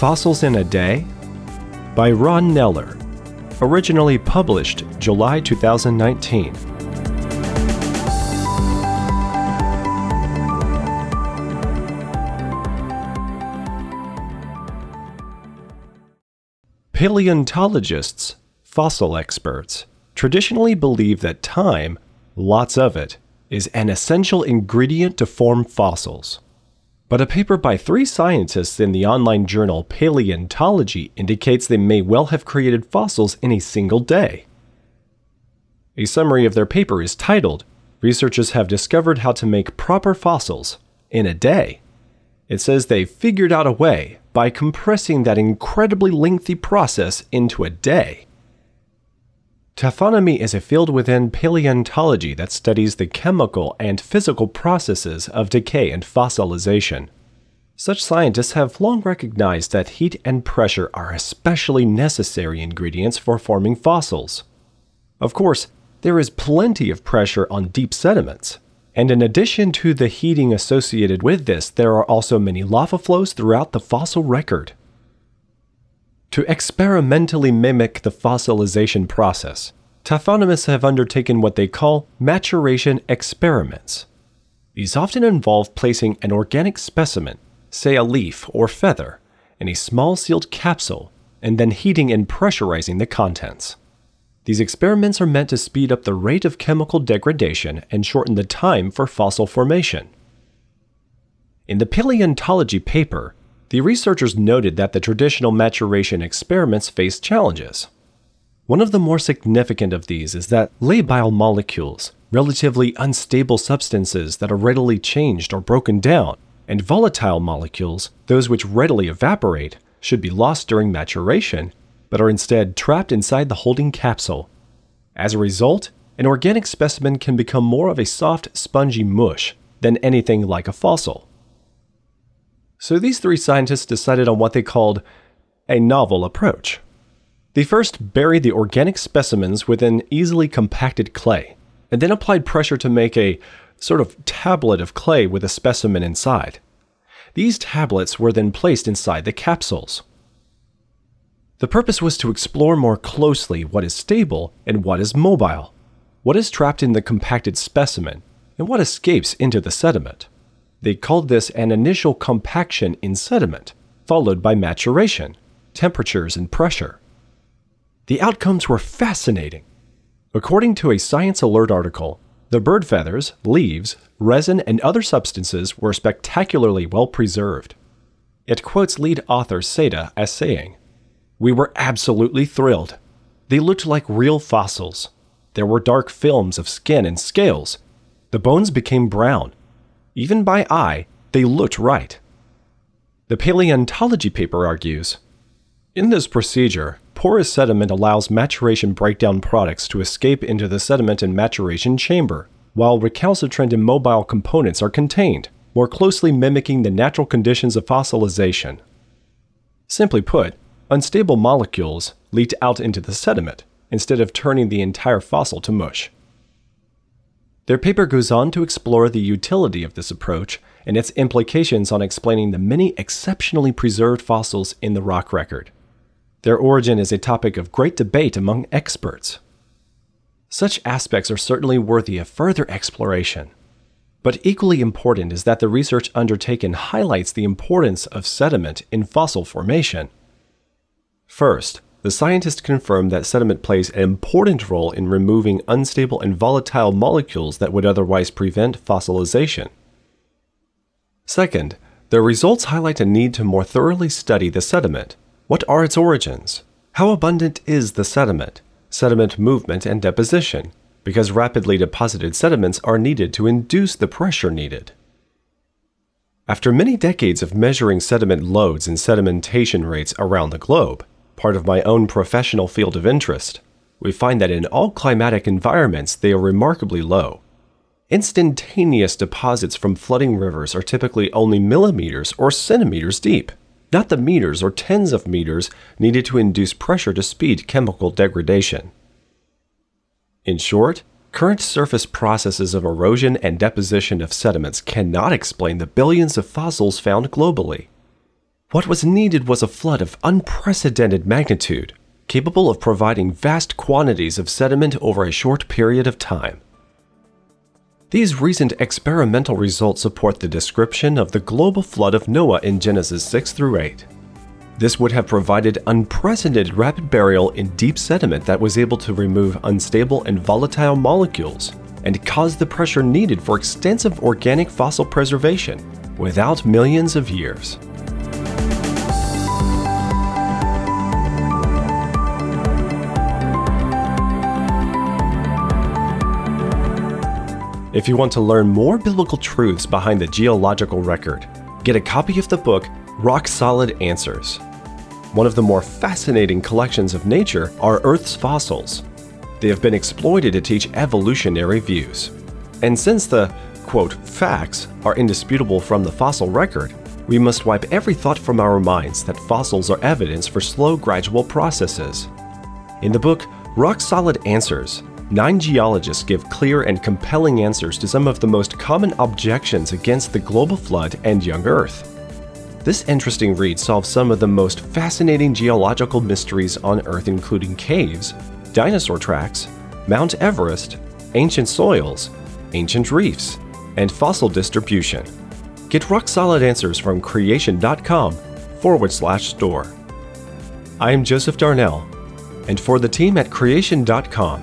Fossils in a Day by Ron Neller. Originally published July 2019. Paleontologists, fossil experts, traditionally believe that time, lots of it, is an essential ingredient to form fossils. But a paper by three scientists in the online journal Paleontology indicates they may well have created fossils in a single day. A summary of their paper is titled Researchers Have Discovered How to Make Proper Fossils in a Day. It says they figured out a way by compressing that incredibly lengthy process into a day. Taphonomy is a field within paleontology that studies the chemical and physical processes of decay and fossilization. Such scientists have long recognized that heat and pressure are especially necessary ingredients for forming fossils. Of course, there is plenty of pressure on deep sediments, and in addition to the heating associated with this, there are also many lava flows throughout the fossil record. To experimentally mimic the fossilization process, taphonomists have undertaken what they call maturation experiments. These often involve placing an organic specimen, say a leaf or feather, in a small sealed capsule and then heating and pressurizing the contents. These experiments are meant to speed up the rate of chemical degradation and shorten the time for fossil formation. In the paleontology paper, the researchers noted that the traditional maturation experiments face challenges. One of the more significant of these is that labile molecules, relatively unstable substances that are readily changed or broken down, and volatile molecules, those which readily evaporate, should be lost during maturation, but are instead trapped inside the holding capsule. As a result, an organic specimen can become more of a soft, spongy mush than anything like a fossil. So these three scientists decided on what they called a novel approach. They first buried the organic specimens within easily compacted clay, and then applied pressure to make a sort of tablet of clay with a specimen inside. These tablets were then placed inside the capsules. The purpose was to explore more closely what is stable and what is mobile, what is trapped in the compacted specimen, and what escapes into the sediment. They called this an initial compaction in sediment, followed by maturation, temperatures, and pressure. The outcomes were fascinating. According to a Science Alert article, the bird feathers, leaves, resin, and other substances were spectacularly well preserved. It quotes lead author Saitta as saying, We were absolutely thrilled. They looked like real fossils. There were dark films of skin and scales. The bones became brown, even by eye, they looked right. The paleontology paper argues In this procedure, porous sediment allows maturation breakdown products to escape into the sediment and maturation chamber, while recalcitrant and mobile components are contained, more closely mimicking the natural conditions of fossilization. Simply put, unstable molecules leaked out into the sediment instead of turning the entire fossil to mush. Their paper goes on to explore the utility of this approach and its implications on explaining the many exceptionally preserved fossils in the rock record. Their origin is a topic of great debate among experts. Such aspects are certainly worthy of further exploration. But equally important is that the research undertaken highlights the importance of sediment in fossil formation. First, the scientists confirmed that sediment plays an important role in removing unstable and volatile molecules that would otherwise prevent fossilization. Second, their results highlight a need to more thoroughly study the sediment. What are its origins? How abundant is the sediment? Sediment movement and deposition, because rapidly deposited sediments are needed to induce the pressure needed. After many decades of measuring sediment loads and sedimentation rates around the globe, part of my own professional field of interest, we find that in all climatic environments they are remarkably low. Instantaneous deposits from flooding rivers are typically only millimeters or centimeters deep, not the meters or tens of meters needed to induce pressure to speed chemical degradation. In short, current surface processes of erosion and deposition of sediments cannot explain the billions of fossils found globally. What was needed was a flood of unprecedented magnitude, capable of providing vast quantities of sediment over a short period of time. These recent experimental results support the description of the global flood of Noah in Genesis 6 through 8. This would have provided unprecedented rapid burial in deep sediment that was able to remove unstable and volatile molecules and cause the pressure needed for extensive organic fossil preservation without millions of years. If you want to learn more biblical truths behind the geological record, get a copy of the book Rock Solid Answers. One of the more fascinating collections of nature are Earth's fossils. They have been exploited to teach evolutionary views. And since the, quote, facts are indisputable from the fossil record, we must wipe every thought from our minds that fossils are evidence for slow, gradual processes. In the book Rock Solid Answers, nine geologists give clear and compelling answers to some of the most common objections against the global flood and young Earth. This interesting read solves some of the most fascinating geological mysteries on Earth, including caves, dinosaur tracks, Mount Everest, ancient soils, ancient reefs, and fossil distribution. Get rock solid answers from creation.com forward slash store. I am Joseph Darnell, and for the team at creation.com,